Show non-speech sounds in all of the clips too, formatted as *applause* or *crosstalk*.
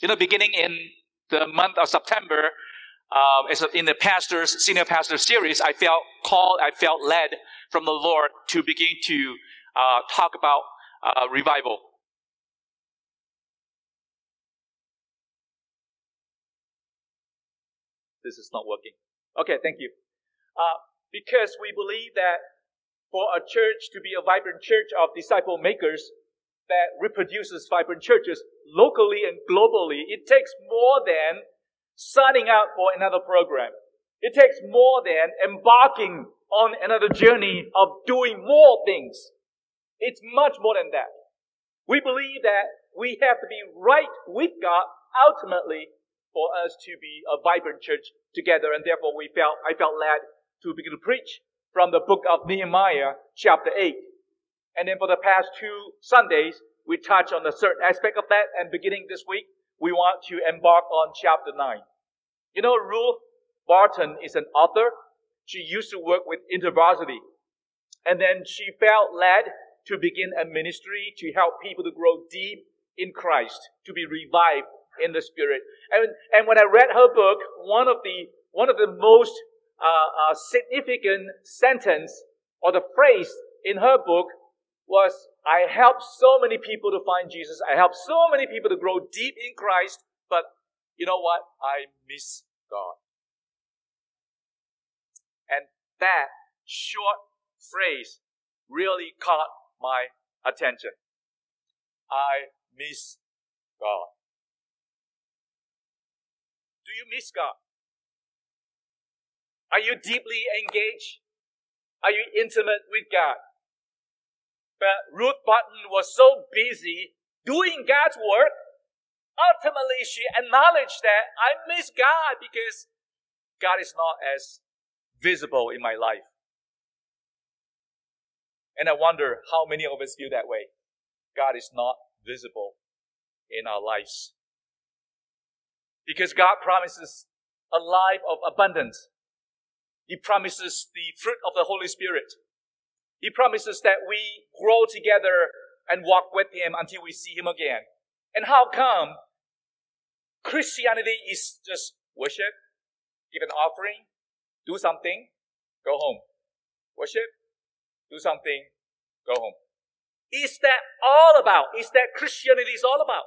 You know, beginning in the month of September, uh, in the pastor's senior pastor series, I felt called, I felt led from the Lord to begin to uh, talk about uh, revival. This is not working. Okay, thank you. Uh, because we believe that for a church to be a vibrant church of disciple makers that reproduces vibrant churches locally and globally, it takes more than signing up for another program. It takes more than embarking on another journey of doing more things. It's much more than that. We believe that we have to be right with God ultimately for us to be a vibrant church together, and therefore we felt I felt led to begin to preach from the book of Nehemiah, chapter 8. And then for the past two Sundays, we touched on a certain aspect of that, and beginning this week, we want to embark on chapter 9. You know, Ruth Barton is an author. She used to work with InterVarsity. And then she felt led to begin a ministry to help people to grow deep in Christ, to be revived in the Spirit. And, and when I read her book, one of the, one of the most uh, uh, significant sentence or the phrase in her book was, I helped so many people to find Jesus. I helped so many people to grow deep in Christ, but you know what? I miss God. And that short phrase really caught my attention. I miss God. Do you miss God? Are you deeply engaged? Are you intimate with God? But Ruth Barton was so busy doing God's work. Ultimately, she acknowledged that I miss God because God is not as visible in my life. And I wonder how many of us feel that way. God is not visible in our lives. Because God promises a life of abundance. He promises the fruit of the Holy Spirit. He promises that we grow together and walk with Him until we see Him again. And how come Christianity is just worship, give an offering, do something, go home. Worship, do something, go home. Is that all about? Is that Christianity is all about?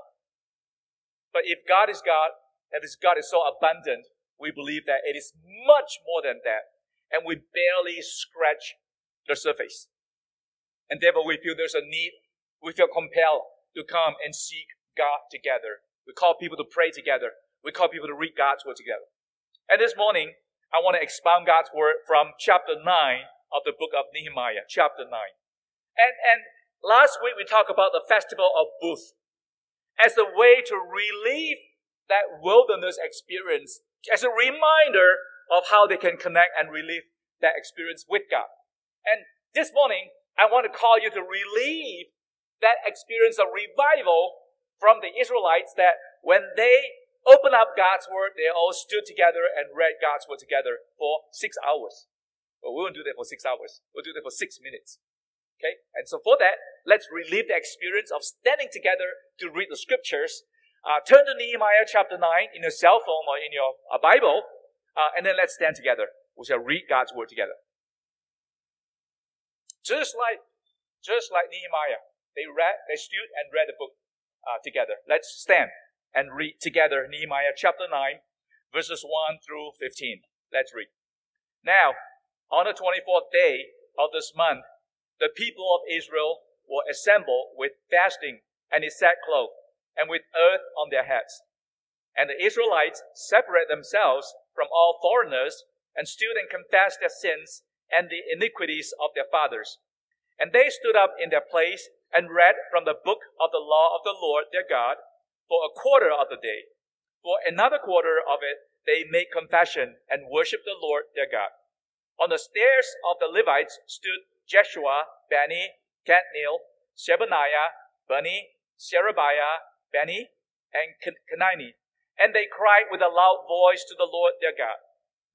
But if God is God, and this God is so abundant, we believe that it is much more than that. And we barely scratch the surface. And therefore we feel there's a need, we feel compelled to come and seek God together. We call people to pray together. We call people to read God's word together. And this morning, I want to expound God's word from chapter 9 of the book of Nehemiah, chapter 9. And, and last week we talked about the festival of Booth as a way to relieve that wilderness experience as a reminder of how they can connect and relive that experience with God. And this morning, I want to call you to relieve that experience of revival from the Israelites that when they opened up God's word, they all stood together and read God's word together for six hours. But we won't do that for six hours. We'll do that for six minutes. Okay? And so for that, let's relive the experience of standing together to read the scriptures uh, turn to Nehemiah chapter 9 in your cell phone or in your uh, Bible, uh, and then let's stand together. We shall read God's word together. Just like, just like Nehemiah, they read, they stood and read the book uh, together. Let's stand and read together Nehemiah chapter 9, verses 1 through 15. Let's read. Now, on the 24th day of this month, the people of Israel will assemble with fasting and sackcloth and with earth on their heads. And the Israelites separate themselves from all foreigners and stood and confessed their sins and the iniquities of their fathers. And they stood up in their place and read from the book of the law of the Lord their God for a quarter of the day. For another quarter of it, they made confession and worshiped the Lord their God. On the stairs of the Levites stood Jeshua, Bani, Kadmiel, Shebaniah, Bani, Sherebiah, Bani, and Chenani. And they cried with a loud voice to the Lord their God.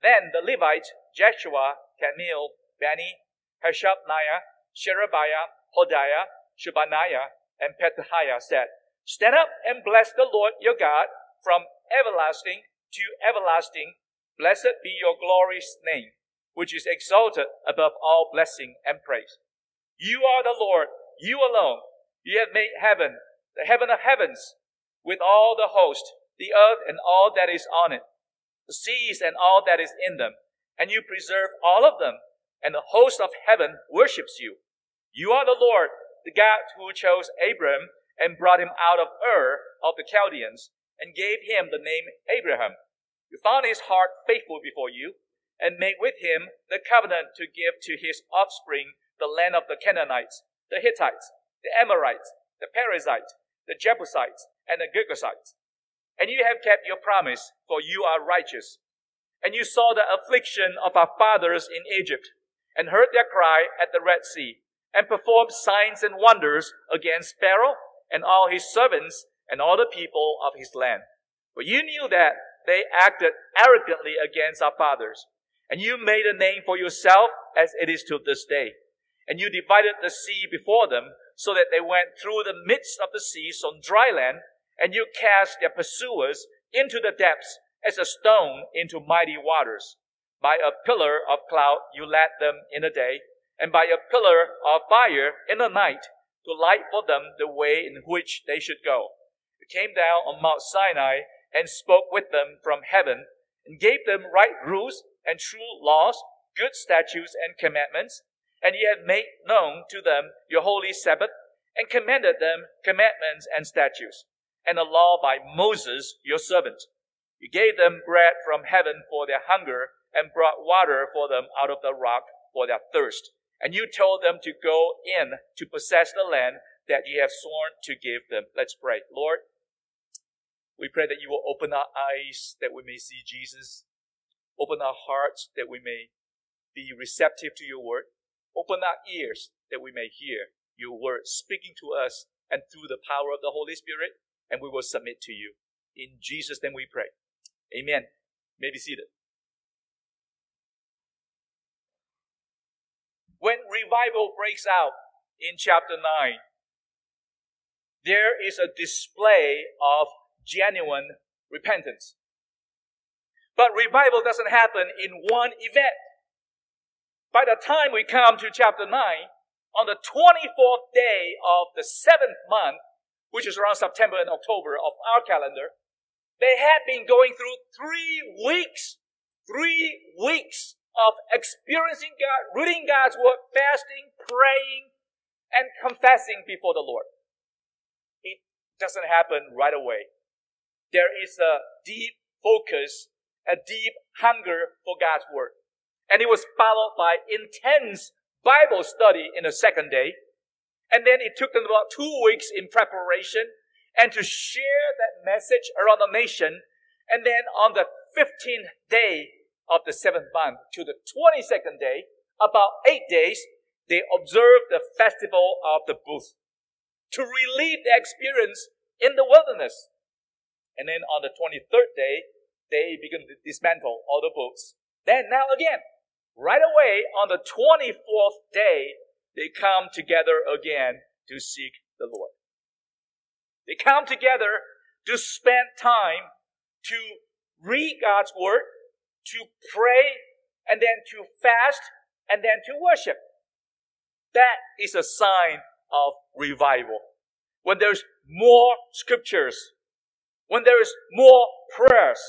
Then the Levites, Jeshua, Kadmiel, Bani, Hashabneiah, Sherebiah, Hodiah, Shebaniah, and Pethahiah said, Stand up and bless the Lord your God, from everlasting to everlasting. Blessed be your glorious name, which is exalted above all blessing and praise. You are the Lord, you alone. You have made heaven, the heaven of heavens, with all the host, the earth and all that is on it, the seas and all that is in them, and you preserve all of them, and the host of heaven worships you. You are the Lord, the God who chose Abram and brought him out of Ur of the Chaldeans and gave him the name Abraham. You found his heart faithful before you and made with him the covenant to give to his offspring the land of the Canaanites, the Hittites, the Amorites, the Perizzites, the Jebusites, and the Girgashites. And you have kept your promise, for you are righteous. And you saw the affliction of our fathers in Egypt, and heard their cry at the Red Sea, and performed signs and wonders against Pharaoh and all his servants and all the people of his land. But you knew that they acted arrogantly against our fathers, and you made a name for yourself as it is to this day. And you divided the sea before them, so that they went through the midst of the seas on dry land, and you cast their pursuers into the depths as a stone into mighty waters. By a pillar of cloud you led them in the day, and by a pillar of fire in the night to light for them the way in which they should go. You came down on Mount Sinai and spoke with them from heaven, and gave them right rules and true laws, good statutes and commandments, and ye have made known to them your holy Sabbath, and commanded them commandments and statutes, and the law by Moses your servant. You gave them bread from heaven for their hunger, and brought water for them out of the rock for their thirst. And you told them to go in to possess the land that you have sworn to give them. Let's pray. Lord, we pray that you will open our eyes that we may see Jesus. Open our hearts that we may be receptive to your word. Open our ears that we may hear your word speaking to us and through the power of the Holy Spirit, and we will submit to you. In Jesus' name we pray. Amen. May be seated. When revival breaks out in chapter 9, there is a display of genuine repentance. But revival doesn't happen in one event. By the time we come to chapter 9, on the 24th day of the seventh month, which is around September and October of our calendar, they had been going through three weeks, three weeks of experiencing God, reading God's word, fasting, praying, and confessing before the Lord. It doesn't happen right away. There is a deep focus, a deep hunger for God's word. And it was followed by intense Bible study in the second day. And then it took them about two weeks in preparation and to share that message around the nation. And then on the 15th day of the seventh month to the 22nd day, about eight days, they observed the festival of the booth to relieve the experience in the wilderness. And then on the 23rd day, they began to dismantle all the booths. Then now again, right away on the 24th day, they come together again to seek the Lord. They come together to spend time to read God's word, to pray, and then to fast, and then to worship. That is a sign of revival. When there's more scriptures, when there is more prayers,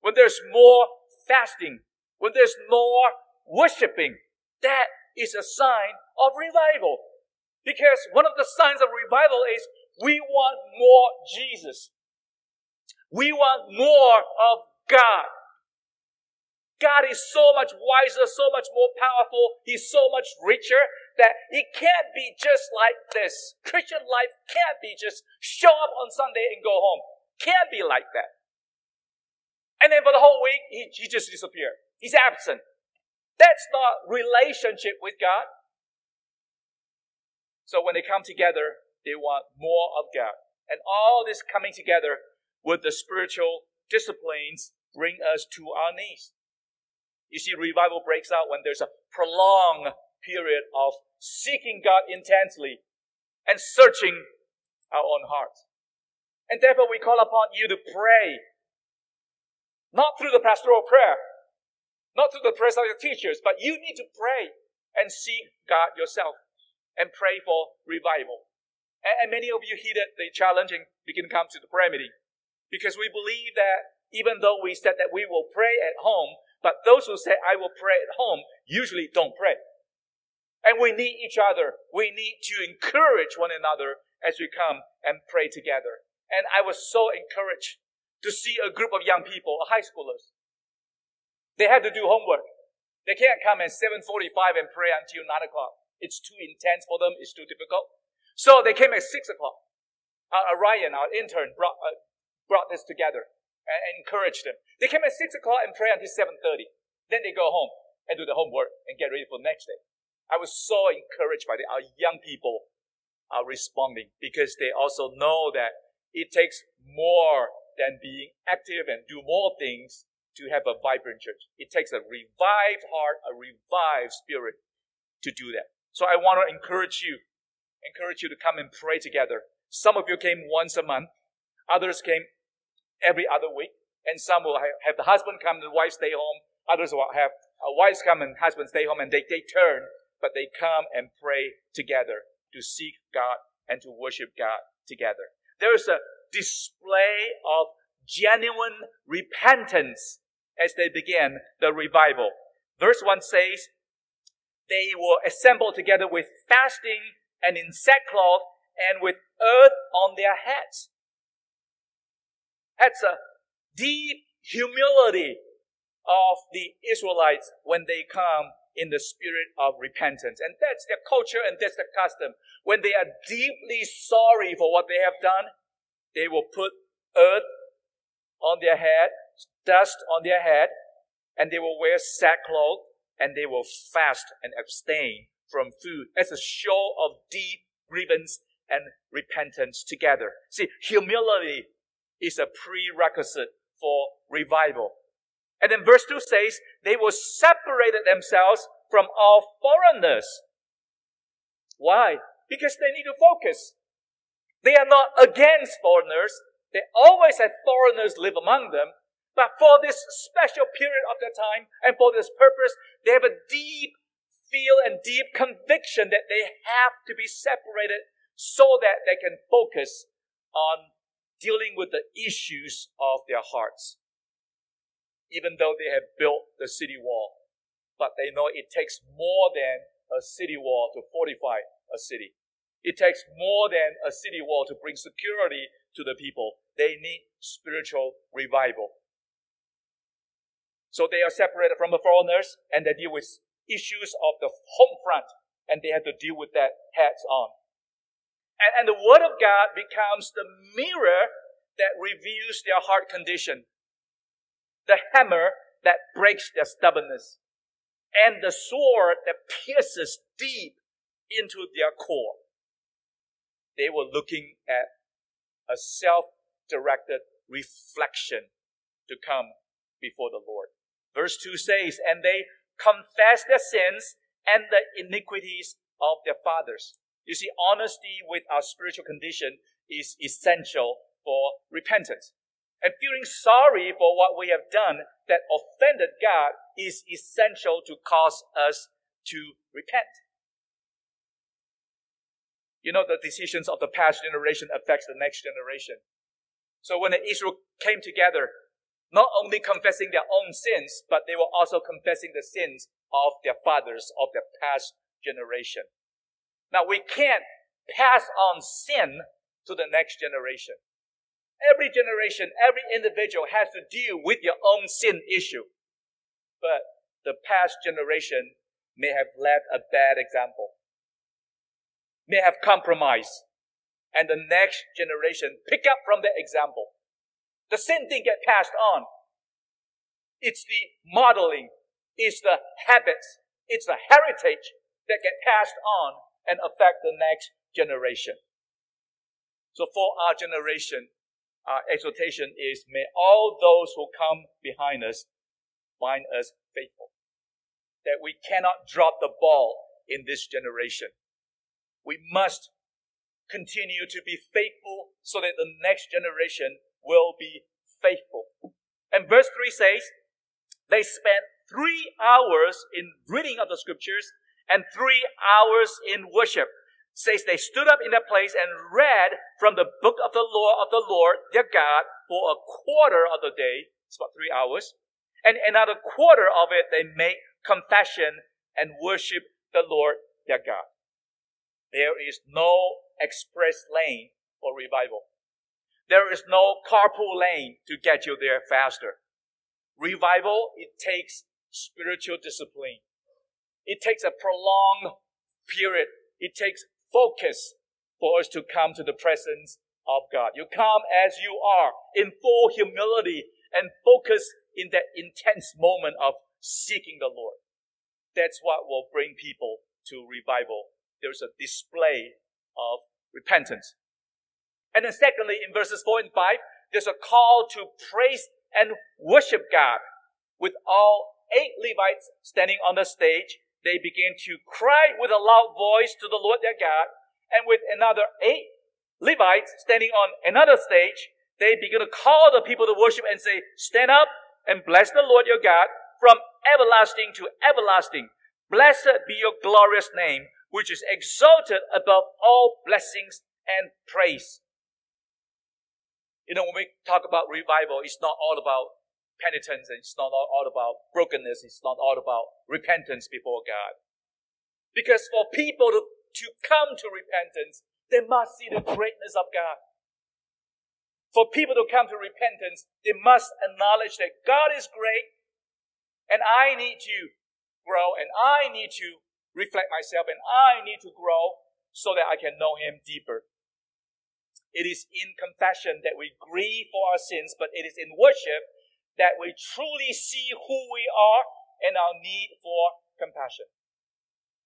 when there's more fasting, when there's more worshiping, that is a sign of revival. Because one of the signs of revival is we want more Jesus. We want more of God. God is so much wiser, so much more powerful. He's so much richer that it can't be just like this. Christian life can't be just show up on Sunday and go home. Can't be like that. And then for the whole week, he, he just disappeared. He's absent. That's not relationship with God. So when they come together, they want more of God. And all this coming together with the spiritual disciplines bring us to our knees. You see, revival breaks out when there's a prolonged period of seeking God intensely and searching our own hearts. And therefore we call upon you to pray. Not through the pastoral prayer, not through the prayers of your teachers, but you need to pray and seek God yourself and pray for revival. And, many of you heeded the challenge and begin to come to the prayer meeting because we believe that even though we said that we will pray at home, but those who say, I will pray at home, usually don't pray. And we need each other. We need to encourage one another as we come and pray together. And I was so encouraged to see a group of young people, high schoolers. They had to do homework. They can't come at 7.45 and pray until 9 o'clock. It's too intense for them. It's too difficult. So they came at 6 o'clock. Uh, Ryan, our intern, brought, uh, brought this together and encouraged them. They came at 6 o'clock and pray until 7.30. Then they go home and do the homework and get ready for the next day. I was so encouraged by the, our young people are responding because they also know that it takes more than being active and do more things to have a vibrant church. It takes a revived heart, a revived spirit to do that. So I want to encourage you, encourage you to come and pray together. Some of you came once a month. Others came every other week. And some will have the husband come and the wife stay home. Others will have uh, wives come and husband stay home and they, they turn, but they come and pray together to seek God and to worship God together. There is a display of genuine repentance as they begin the revival. Verse 1 says, They will assemble together with fasting and in sackcloth and with earth on their heads. That's a deep humility of the Israelites when they come in the spirit of repentance. And that's their culture and that's their custom. When they are deeply sorry for what they have done, they will put earth on their head, dust on their head, and they will wear sackcloth and they will fast and abstain from food as a show of deep grievance and repentance together. See, humility is a prerequisite for revival. And then verse 2 says, they will separate themselves from all foreigners. Why? Because they need to focus. They are not against foreigners. They always had foreigners live among them. But for this special period of their time and for this purpose, they have a deep feel and deep conviction that they have to be separated so that they can focus on dealing with the issues of their hearts. Even though they have built the city wall, but they know it takes more than a city wall to fortify a city. It takes more than a city wall to bring security to the people. They need spiritual revival. So they are separated from the foreigners and they deal with issues of the home front and they have to deal with that heads on. And, and the Word of God becomes the mirror that reveals their heart condition, the hammer that breaks their stubbornness, and the sword that pierces deep into their core. They were looking at a self directed reflection to come before the Lord. Verse 2 says, And they confess their sins and the iniquities of their fathers. You see, honesty with our spiritual condition is essential for repentance. And feeling sorry for what we have done that offended God is essential to cause us to repent. You know, the decisions of the past generation affects the next generation. So when the Israel came together, not only confessing their own sins, but they were also confessing the sins of their fathers, of their past generation. Now we can't pass on sin to the next generation. Every generation, every individual has to deal with your own sin issue. But the past generation may have led a bad example, may have compromised, and the next generation pick up from that example. The sin didn't get passed on. It's the modeling, it's the habits, it's the heritage that get passed on and affect the next generation. So for our generation, our exhortation is may all those who come behind us find us faithful. That we cannot drop the ball in this generation. We must continue to be faithful so that the next generation will be faithful. And verse 3 says, they spent three hours in reading of the scriptures and three hours in worship. Says they stood up in that place and read from the book of the law of the Lord their God for a quarter of the day. It's about three hours. And another quarter of it, they make confession and worship the Lord their God. There is no express lane for revival. There is no carpool lane to get you there faster. Revival, it takes spiritual discipline. It takes a prolonged period. It takes focus for us to come to the presence of God. You come as you are in full humility and focus in that intense moment of seeking the Lord. That's what will bring people to revival. There's a display of repentance. And then secondly, in verses 4 and 5, there's a call to praise and worship God. With all eight Levites standing on the stage, they begin to cry with a loud voice to the Lord their God. And with another eight Levites standing on another stage, they begin to call the people to worship and say, Stand up and bless the Lord your God from everlasting to everlasting. Blessed be your glorious name, which is exalted above all blessings and praise. You know, when we talk about revival, it's not all about penitence and it's not all about brokenness. It's not all about repentance before God. Because for people to, to come to repentance, they must see the greatness of God. For people to come to repentance, they must acknowledge that God is great and I need to grow and I need to reflect myself and I need to grow so that I can know Him deeper. It is in confession that we grieve for our sins, but it is in worship that we truly see who we are and our need for compassion.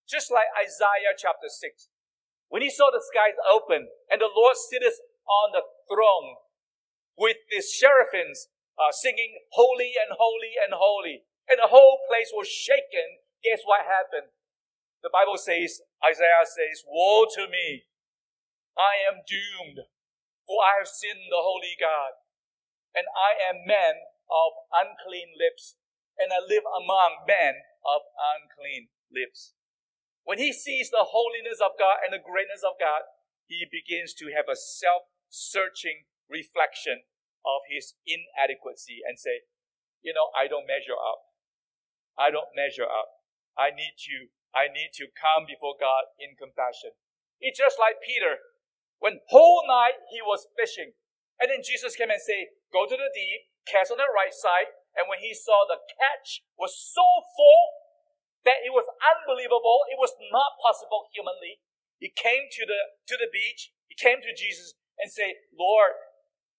Just like Isaiah chapter 6. When he saw the skies open and the Lord sitteth on the throne with the seraphims uh, singing holy and holy and holy and the whole place was shaken, guess what happened? The Bible says, Isaiah says, woe to me. I am doomed for I have sinned the holy God and I am man of unclean lips, and I live among men of unclean lips. When he sees the holiness of God and the greatness of God, he begins to have a self-searching reflection of his inadequacy and say, you know, I don't measure up. I don't measure up. I need to, I need to come before God in compassion. It's just like Peter when whole night he was fishing. And then Jesus came and said, go to the deep, cast on the right side. And when he saw the catch was so full that it was unbelievable, it was not possible humanly, he came to the, to the beach, he came to Jesus and said, Lord,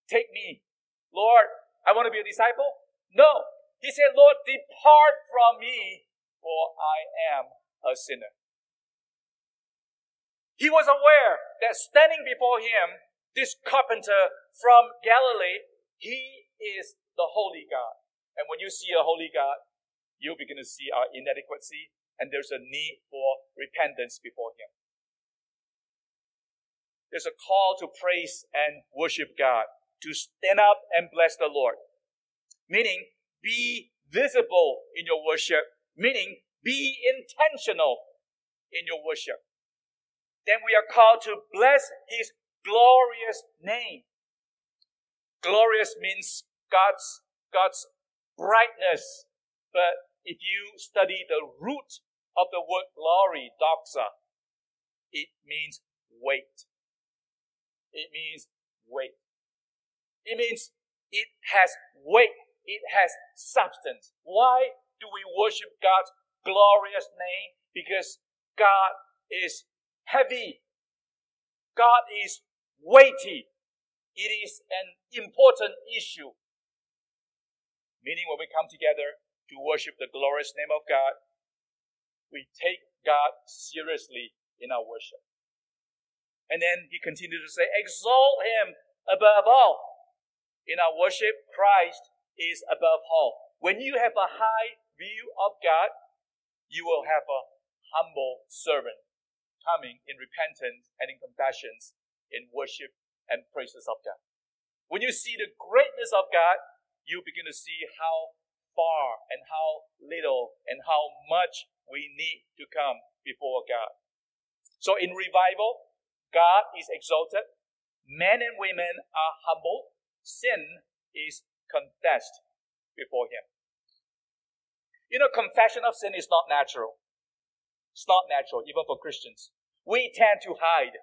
take me. Lord, I want to be a disciple. No. He said, Lord, depart from me, for I am a sinner. He was aware that standing before him, this carpenter from Galilee, he is the holy God. And when you see a holy God, you begin to see our inadequacy, and there's a need for repentance before Him. There's a call to praise and worship God, to stand up and bless the Lord. Meaning, be visible in your worship, meaning, be intentional in your worship. Then we are called to bless His glorious name. Glorious means God's, God's brightness. But if you study the root of the word glory, doxa, it means weight. It means weight. It means it has weight. It has substance. Why do we worship God's glorious name? Because God is heavy. God is weighty. It is an important issue. Meaning when we come together to worship the glorious name of God, we take God seriously in our worship. And then he continued to say, exalt him above all. In our worship, Christ is above all. When you have a high view of God, you will have a humble servant coming in repentance and in compassion in worship and praises of God. When you see the greatness of God, you begin to see how far and how little and how much we need to come before God. So in revival, God is exalted, men and women are humble, sin is confessed before Him. You know, confession of sin is not natural. It's not natural, even for Christians. We tend to hide,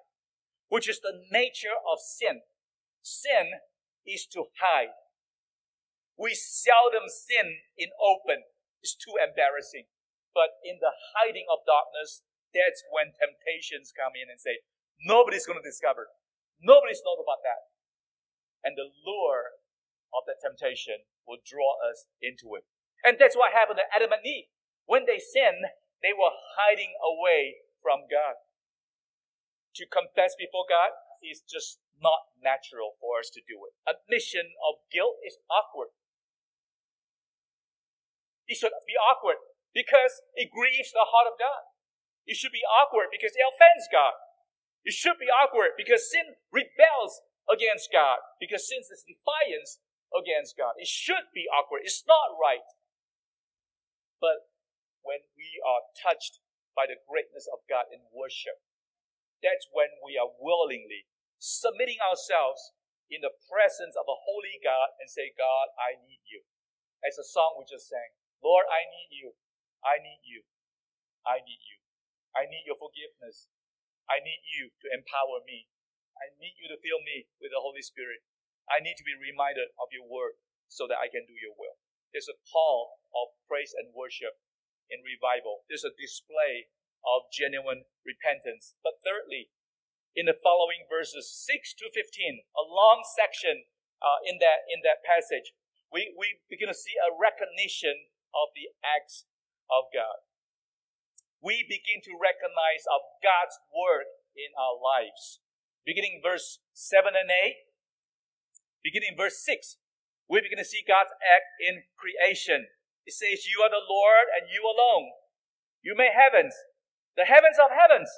which is the nature of sin. Sin is to hide. We seldom sin in open. It's too embarrassing. But in the hiding of darkness, that's when temptations come in and say, nobody's going to discover. Nobody's known about that. And the lure of that temptation will draw us into it. And that's what happened to Adam and Eve. When they sinned, they were hiding away from God. To confess before God is just not natural for us to do it. Admission of guilt is awkward. It should be awkward because it grieves the heart of God. It should be awkward because it offends God. It should be awkward because sin rebels against God, because sin is defiance against God. It should be awkward. It's not right. But when we are touched by the greatness of God in worship, that's when we are willingly submitting ourselves in the presence of a holy God and say, God, I need you. As a song we just sang, Lord, I need you. I need you. I need you. I need your forgiveness. I need you to empower me. I need you to fill me with the Holy Spirit. I need to be reminded of your word so that I can do your will. There's a call of praise and worship in revival. There's a display of genuine repentance. But thirdly, in the following verses 6 to 15, a long section uh, in, that, in that passage, we, we begin to see a recognition of the acts of God. We begin to recognize of God's work in our lives. Beginning verse 7 and 8, beginning verse 6, we begin to see God's act in creation. It says, You are the Lord and you alone. You made heavens, the heavens of heavens,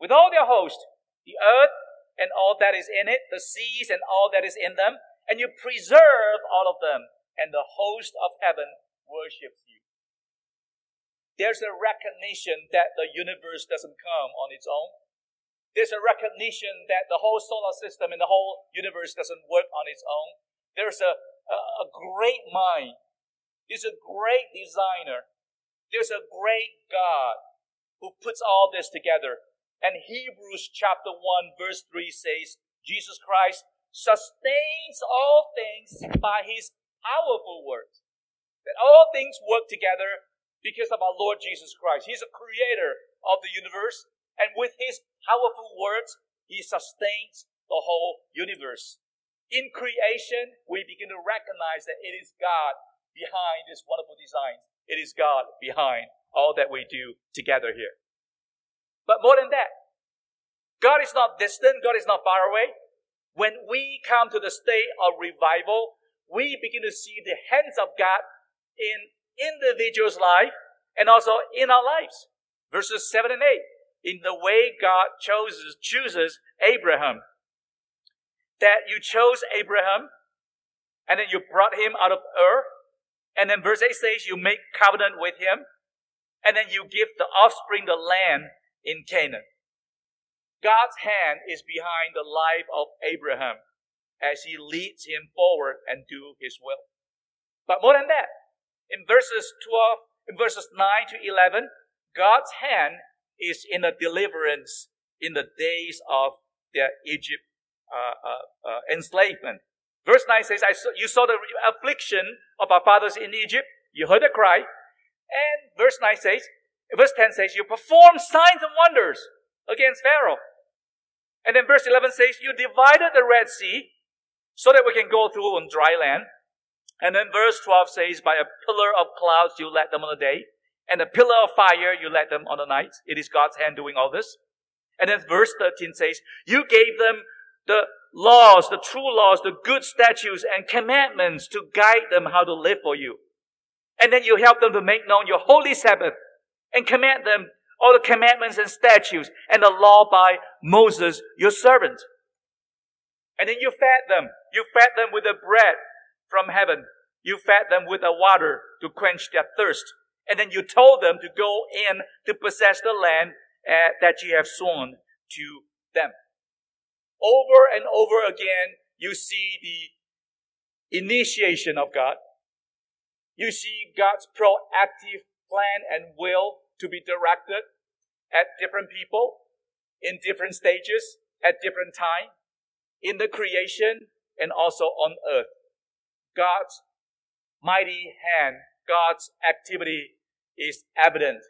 with all their host, the earth and all that is in it, the seas and all that is in them, and you preserve all of them, and the host of heaven worships you. There's a recognition that the universe doesn't come on its own. There's a recognition that the whole solar system and the whole universe doesn't work on its own. There's a, a, a great mind. There's a great designer. There's a great God who puts all this together. And Hebrews chapter 1 verse 3 says, Jesus Christ sustains all things by his powerful word. That all things work together because of our Lord Jesus Christ. He's a creator of the universe. And with his powerful words, he sustains the whole universe. In creation, we begin to recognize that it is God behind this wonderful design. It is God behind all that we do together here. But more than that, God is not distant, God is not far away. When we come to the state of revival, we begin to see the hands of God in individual's life and also in our lives. Verses 7 and 8. In the way God chooses, chooses Abraham that you chose Abraham and then you brought him out of Ur. And then verse 8 says you make covenant with him and then you give the offspring the land in Canaan. God's hand is behind the life of Abraham as he leads him forward and do his will. But more than that, in verses 12, in verses 9 to 11, God's hand is in the deliverance in the days of their Egypt uh, uh, uh, enslavement. Verse 9 says, I saw, You saw the affliction of our fathers in Egypt. You heard the cry. And verse 9 says, verse 10 says, You performed signs and wonders against Pharaoh. And then verse 11 says, You divided the Red Sea so that we can go through on dry land. And then verse 12 says, By a pillar of clouds you led them on the day, and a pillar of fire you led them on the night. It is God's hand doing all this. And then verse 13 says, You gave them the laws, the true laws, the good statutes and commandments to guide them how to live for you. And then you help them to make known your holy Sabbath and command them all the commandments and statutes and the law by Moses, your servant. And then you fed them. You fed them with the bread from heaven. You fed them with the water to quench their thirst. And then you told them to go in to possess the land uh, that you have sworn to them. Over and over again, you see the initiation of God. You see God's proactive plan and will to be directed at different people in different stages at different time in the creation and also on earth. God's mighty hand, God's activity is evident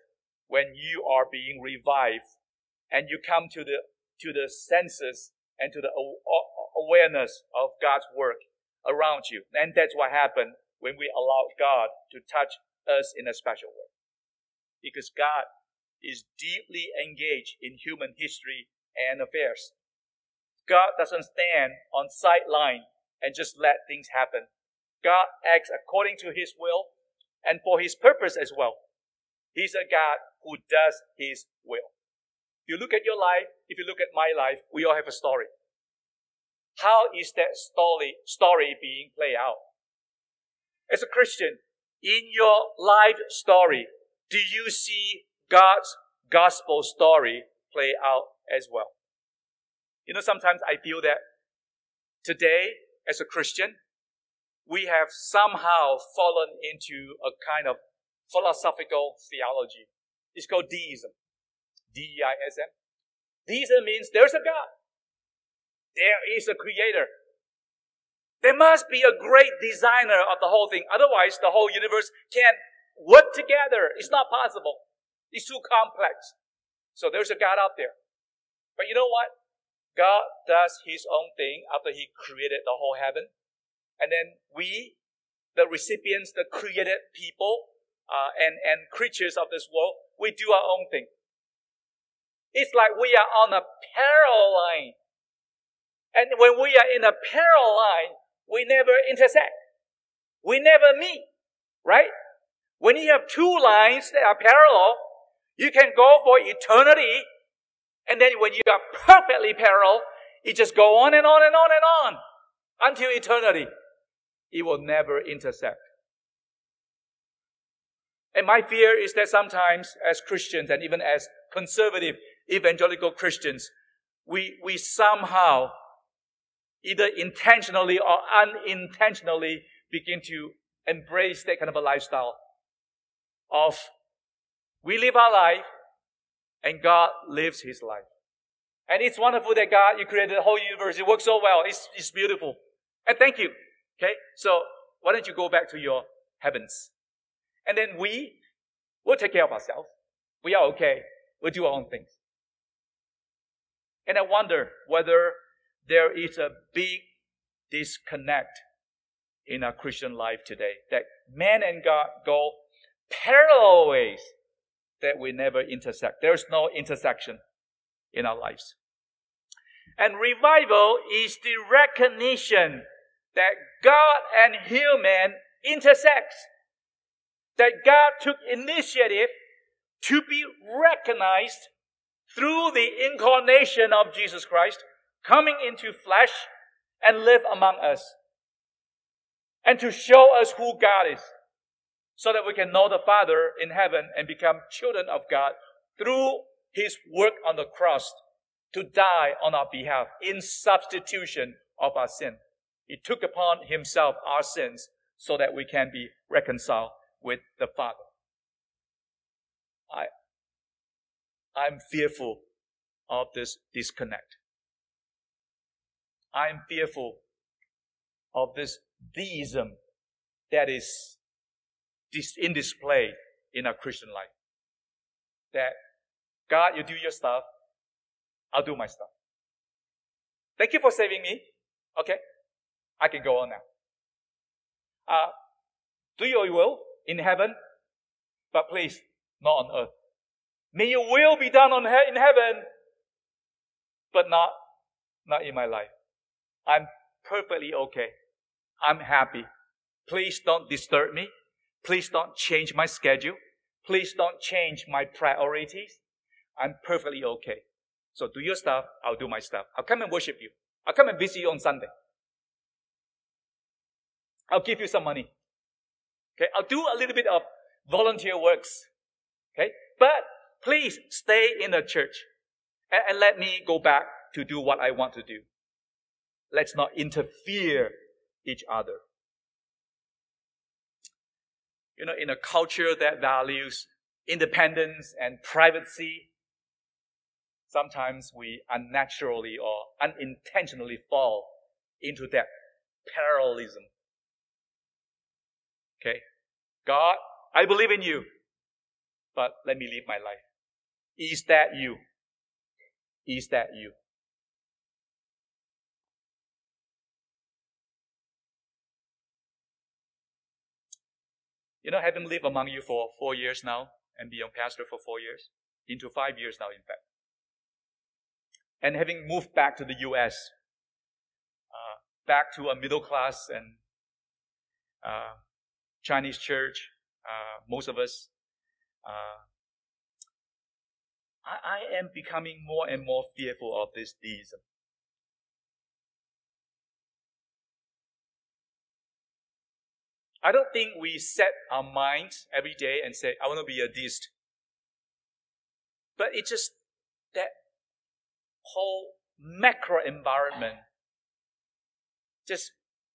when you are being revived and you come to the to the senses and to the awareness of God's work around you. And that's what happened when we allow God to touch us in a special way. Because God is deeply engaged in human history and affairs. God doesn't stand on sideline and just let things happen. God acts according to His will and for His purpose as well. He's a God who does His will. If you look at your life, if you look at my life, we all have a story. How is that story, story being played out? As a Christian, in your life story, do you see God's gospel story play out as well? You know, sometimes I feel that today, as a Christian, we have somehow fallen into a kind of philosophical theology. It's called deism. D-E-I-S-M. Deism means there's a God. There is a creator. There must be a great designer of the whole thing. Otherwise, the whole universe can't work together. It's not possible. It's too complex. So there's a God out there. But you know what? God does his own thing after he created the whole heaven. And then we, the recipients, the created people, uh, and, and creatures of this world, we do our own thing. It's like we are on a parallel line. And when we are in a parallel line, we never intersect. We never meet, right? When you have two lines that are parallel, you can go for eternity and then when you are perfectly parallel, it just go on and on and on and on until eternity. It will never intersect. And my fear is that sometimes as Christians and even as conservative evangelical Christians, we, we somehow either intentionally or unintentionally begin to embrace that kind of a lifestyle of we live our life and God lives his life. And it's wonderful that God, you created the whole universe. It works so well. It's, it's beautiful. And thank you. Okay? So why don't you go back to your heavens? And then we will take care of ourselves. We are okay. We'll do our own things. And I wonder whether there is a big disconnect in our Christian life today. That man and God go parallel ways that we never intersect. There's no intersection in our lives. And revival is the recognition that God and human intersects. That God took initiative to be recognized through the incarnation of Jesus Christ, coming into flesh and live among us. And to show us who God is so that we can know the Father in heaven and become children of God through His work on the cross to die on our behalf in substitution of our sin. He took upon Himself our sins so that we can be reconciled with the Father. I, I'm fearful of this disconnect. I'm fearful of this deism that is in display in our Christian life. That God, you do your stuff, I'll do my stuff. Thank you for saving me. Okay, I can go on now. Uh, do your will in heaven, but please, not on earth. May your will be done on he- in heaven, but not, not in my life. I'm perfectly okay. I'm happy. Please don't disturb me. Please don't change my schedule. Please don't change my priorities. I'm perfectly okay. So do your stuff. I'll do my stuff. I'll come and worship you. I'll come and visit you on Sunday. I'll give you some money. Okay, I'll do a little bit of volunteer works. Okay, but please stay in the church and, and let me go back to do what I want to do. Let's not interfere each other. You know, in a culture that values independence and privacy, sometimes we unnaturally or unintentionally fall into that parallelism. Okay? God, I believe in you, but let me live my life. Is that you? Is that you? You know, having lived among you for four years now and being a pastor for four years, into five years now, in fact, and having moved back to the U.S., uh, back to a middle class and uh, Chinese church, uh, most of us, uh, I, I am becoming more and more fearful of this deism. I don't think we set our minds every day and say, I want to be a deist. But it's just that whole macro environment just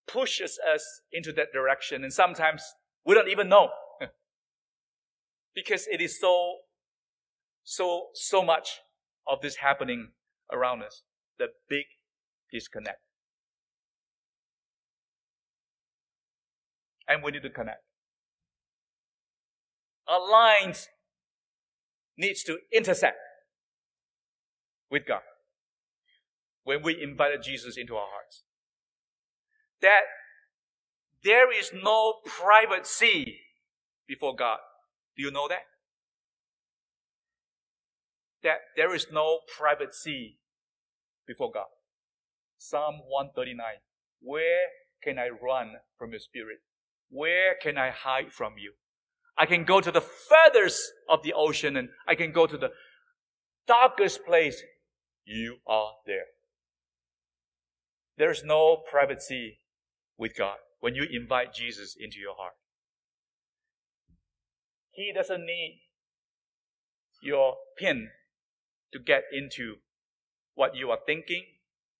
pushes us into that direction. And sometimes we don't even know. *laughs* because it is so, so, so much of this happening around us. The big disconnect. And we need to connect. Our lines needs to intersect with God when we invited Jesus into our hearts. That there is no privacy before God. Do you know that? That there is no privacy before God. Psalm 139. Where can I run from your spirit? Where can I hide from you? I can go to the furthest of the ocean and I can go to the darkest place. You are there. There's no privacy with God when you invite Jesus into your heart. He doesn't need your pin to get into what you are thinking,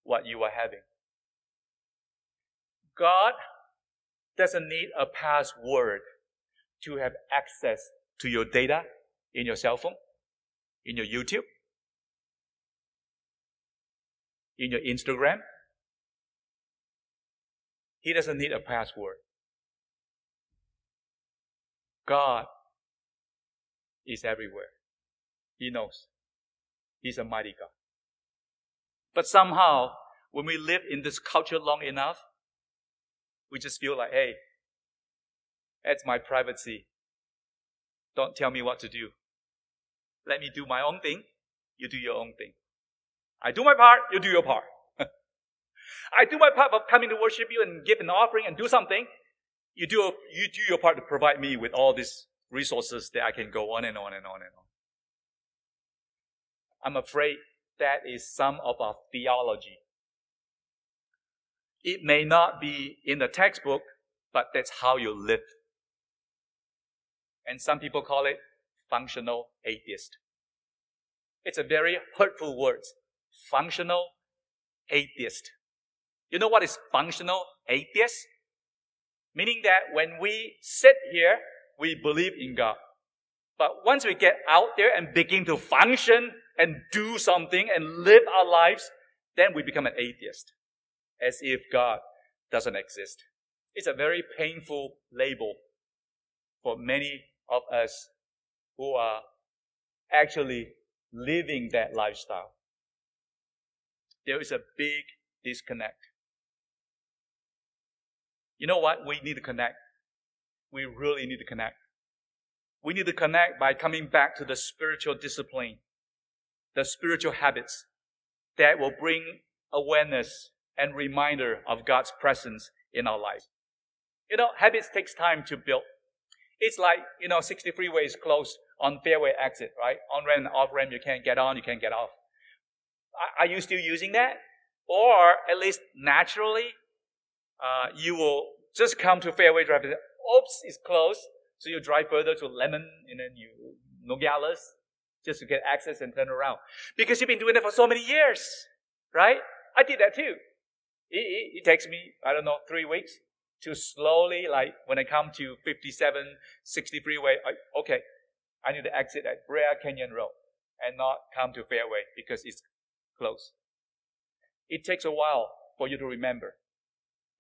what you are having. God doesn't need a password to have access to your data in your cell phone, in your YouTube, in your Instagram, he doesn't need a password. God is everywhere. He knows. He's a mighty God. But somehow, when we live in this culture long enough, we just feel like, hey, that's my privacy. Don't tell me what to do. Let me do my own thing. You do your own thing. I do my part, you do your part. *laughs* I do my part of coming to worship you and give an offering and do something. You do, you do your part to provide me with all these resources that I can go on and on and on and on. I'm afraid that is some of our theology. It may not be in the textbook, but that's how you live. And some people call it functional atheist. It's a very hurtful word. Functional atheist. You know what is functional atheist? Meaning that when we sit here, we believe in God. But once we get out there and begin to function and do something and live our lives, then we become an atheist. As if God doesn't exist. It's a very painful label for many of us who are actually living that lifestyle. There is a big disconnect. You know what? We need to connect. We really need to connect. We need to connect by coming back to the spiritual discipline, the spiritual habits that will bring awareness and reminder of God's presence in our life. You know, habits takes time to build. It's like, you know, 60 freeways closed on fairway exit, right? On ramp and off ramp, you can't get on, you can't get off. Are you still using that? or at least naturally, uh, you will just come to Fairway Drive oops, it's closed. So you drive further to Lemon and then you, Nogales, just to get access and turn around. Because you've been doing it for so many years, right? I did that too. It, it, it takes me, I don't know, three weeks to slowly, like when I come to 57, 60 freeway, I, okay, I need to exit at Brea Canyon Road and not come to Fairway because it's close. It takes a while for you to remember.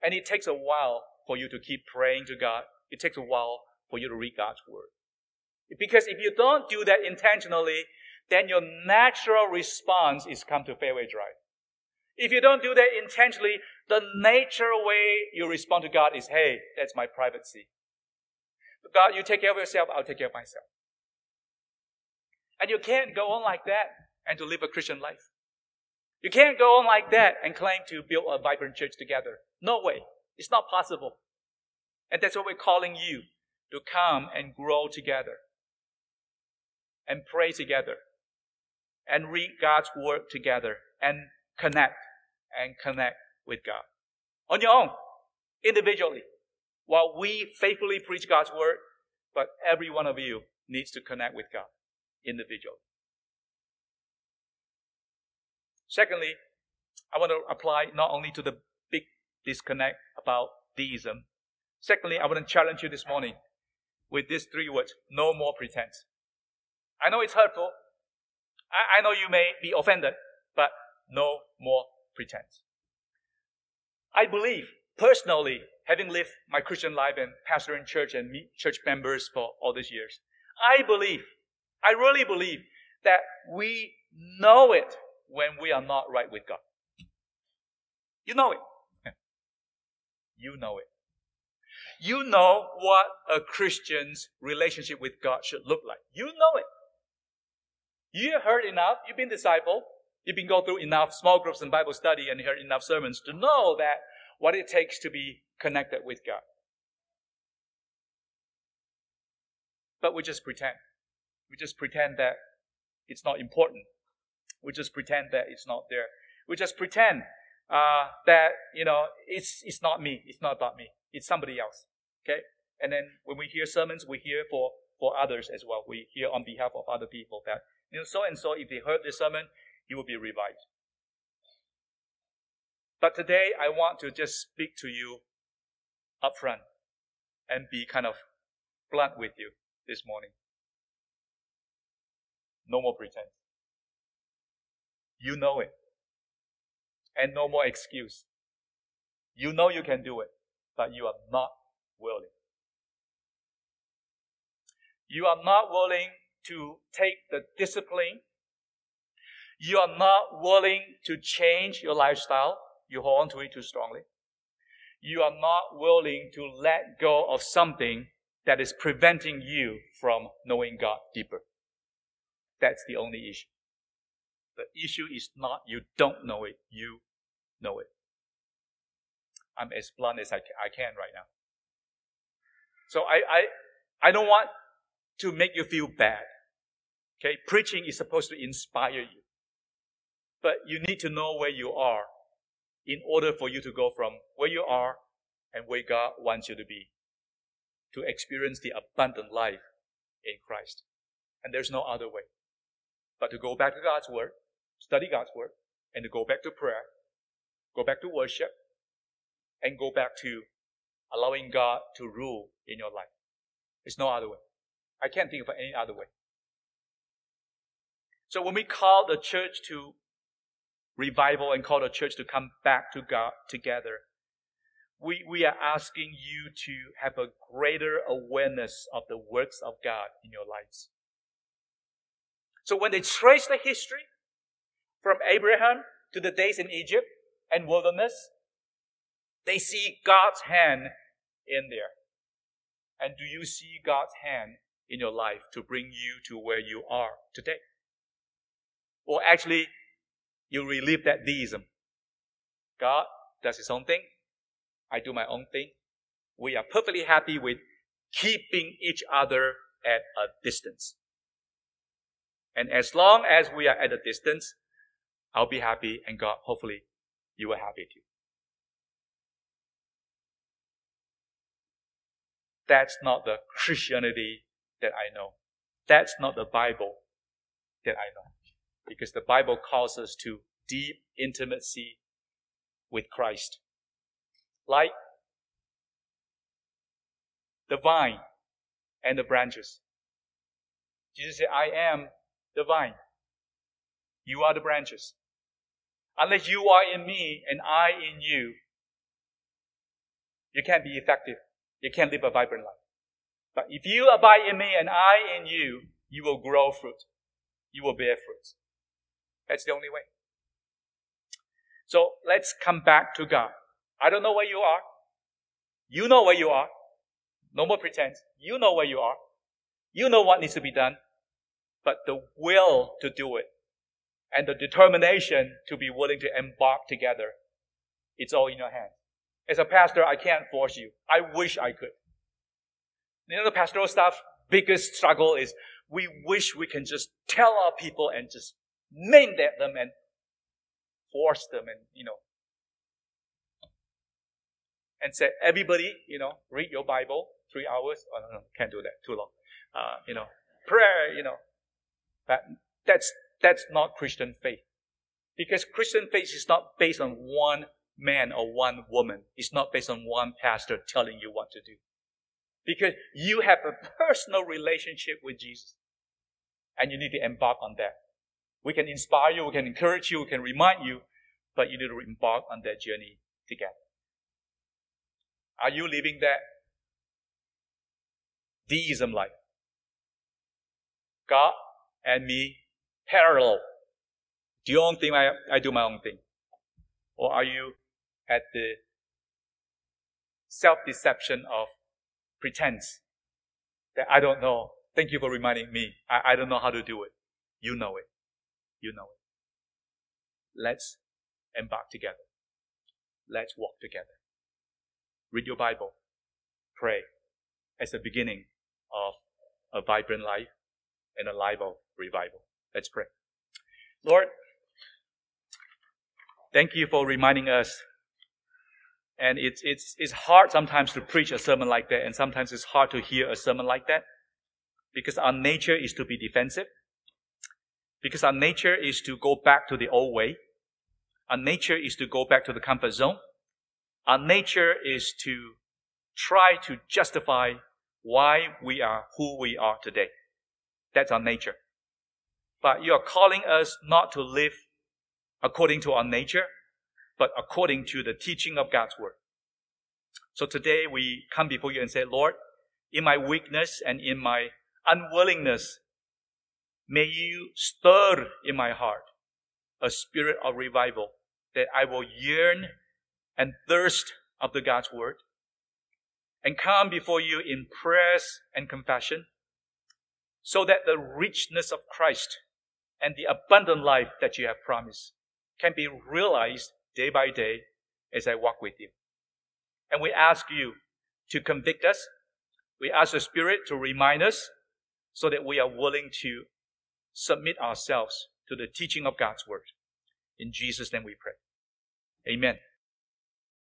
And it takes a while for you to keep praying to God. It takes a while for you to read God's Word. Because if you don't do that intentionally, then your natural response is come to Fairway Drive. If you don't do that intentionally, the natural way you respond to God is, hey, that's my privacy. God, you take care of yourself, I'll take care of myself. And you can't go on like that and to live a Christian life. You can't go on like that and claim to build a vibrant church together. No way. It's not possible. And that's what we're calling you to come and grow together and pray together and read God's word together and connect and connect with God on your own, individually, while we faithfully preach God's word, but every one of you needs to connect with God individually. Secondly, I want to apply not only to the big disconnect about deism. Secondly, I want to challenge you this morning with these three words no more pretense. I know it's hurtful. I, I know you may be offended, but no more pretense. I believe, personally, having lived my Christian life and pastoring church and meet church members for all these years, I believe, I really believe that we know it when we are not right with God. You know it. *laughs* You know it. You know what a Christian's relationship with God should look like. You know it. You have heard enough. You've been disciple. You've been going through enough small groups and Bible study and heard enough sermons to know that what it takes to be connected with God. But we just pretend. We just pretend that it's not important. We just pretend that it's not there. We just pretend uh, that you know it's it's not me. It's not about me. It's somebody else. Okay. And then when we hear sermons, we hear for for others as well. We hear on behalf of other people that you know so and so. If they heard this sermon, he will be revived. But today, I want to just speak to you up front and be kind of blunt with you this morning. No more pretense. You know it. And no more excuse. You know you can do it, but you are not willing. You are not willing to take the discipline. You are not willing to change your lifestyle. You hold on to it too strongly. You are not willing to let go of something that is preventing you from knowing God deeper. That's the only issue. The issue is not you don't know it, you know it. I'm as blunt as I can right now. So I, I, I don't want to make you feel bad. Okay, preaching is supposed to inspire you. But you need to know where you are in order for you to go from where you are and where God wants you to be to experience the abundant life in Christ. And there's no other way but to go back to God's Word study God's Word, and to go back to prayer, go back to worship, and go back to allowing God to rule in your life. There's no other way. I can't think of any other way. So when we call the church to revival and call the church to come back to God together, we, we are asking you to have a greater awareness of the works of God in your lives. So when they trace the history, from Abraham to the days in Egypt and wilderness, they see God's hand in there. And do you see God's hand in your life to bring you to where you are today? Or actually, you relive that deism. God does his own thing. I do my own thing. We are perfectly happy with keeping each other at a distance. And as long as we are at a distance, I'll be happy and God hopefully you will happy too. That's not the *laughs* Christianity that I know. That's not the Bible that I know. Because the Bible calls us to deep intimacy with Christ. Like the vine and the branches. Jesus said, I am the vine. You are the branches. Unless you are in me and I in you, you can't be effective. You can't live a vibrant life. But if you abide in me and I in you, you will grow fruit. You will bear fruit. That's the only way. So let's come back to God. I don't know where you are. You know where you are. No more pretense. You know where you are. You know what needs to be done. But the will to do it and the determination to be willing to embark together, it's all in your hands. As a pastor, I can't force you. I wish I could. You know, the pastoral staff biggest struggle is we wish we can just tell our people and just mandate them and force them and, you know, and say, everybody, you know, read your Bible three hours. Oh, no, no, can't do that. Too long. Uh, you know, prayer, you know. That, that's, that's not Christian faith. Because Christian faith is not based on one man or one woman. It's not based on one pastor telling you what to do. Because you have a personal relationship with Jesus. And you need to embark on that. We can inspire you, we can encourage you, we can remind you, but you need to embark on that journey together. Are you living that deism life? God and me parallel. Do your own thing, I, I do my own thing. Or are you at the self-deception of pretense that I don't know. Thank you for reminding me. I, I don't know how to do it. You know it. You know it. Let's embark together. Let's walk together. Read your Bible. Pray as the beginning of a vibrant life and a life of revival. Let's pray. Lord, thank you for reminding us and it's, it's, it's hard sometimes to preach a sermon like that, and sometimes it's hard to hear a sermon like that because our nature is to be defensive, because our nature is to go back to the old way, our nature is to go back to the comfort zone, our nature is to try to justify why we are who we are today. That's our nature. But you are calling us not to live according to our nature, but according to the teaching of God's word. So today we come before you and say, Lord, in my weakness and in my unwillingness, may you stir in my heart a spirit of revival that I will yearn and thirst after God's word and come before you in prayers and confession so that the richness of Christ and the abundant life that you have promised can be realized day by day as I walk with you. And we ask you to convict us. We ask the Spirit to remind us so that we are willing to submit ourselves to the teaching of God's Word. In Jesus' name we pray. Amen.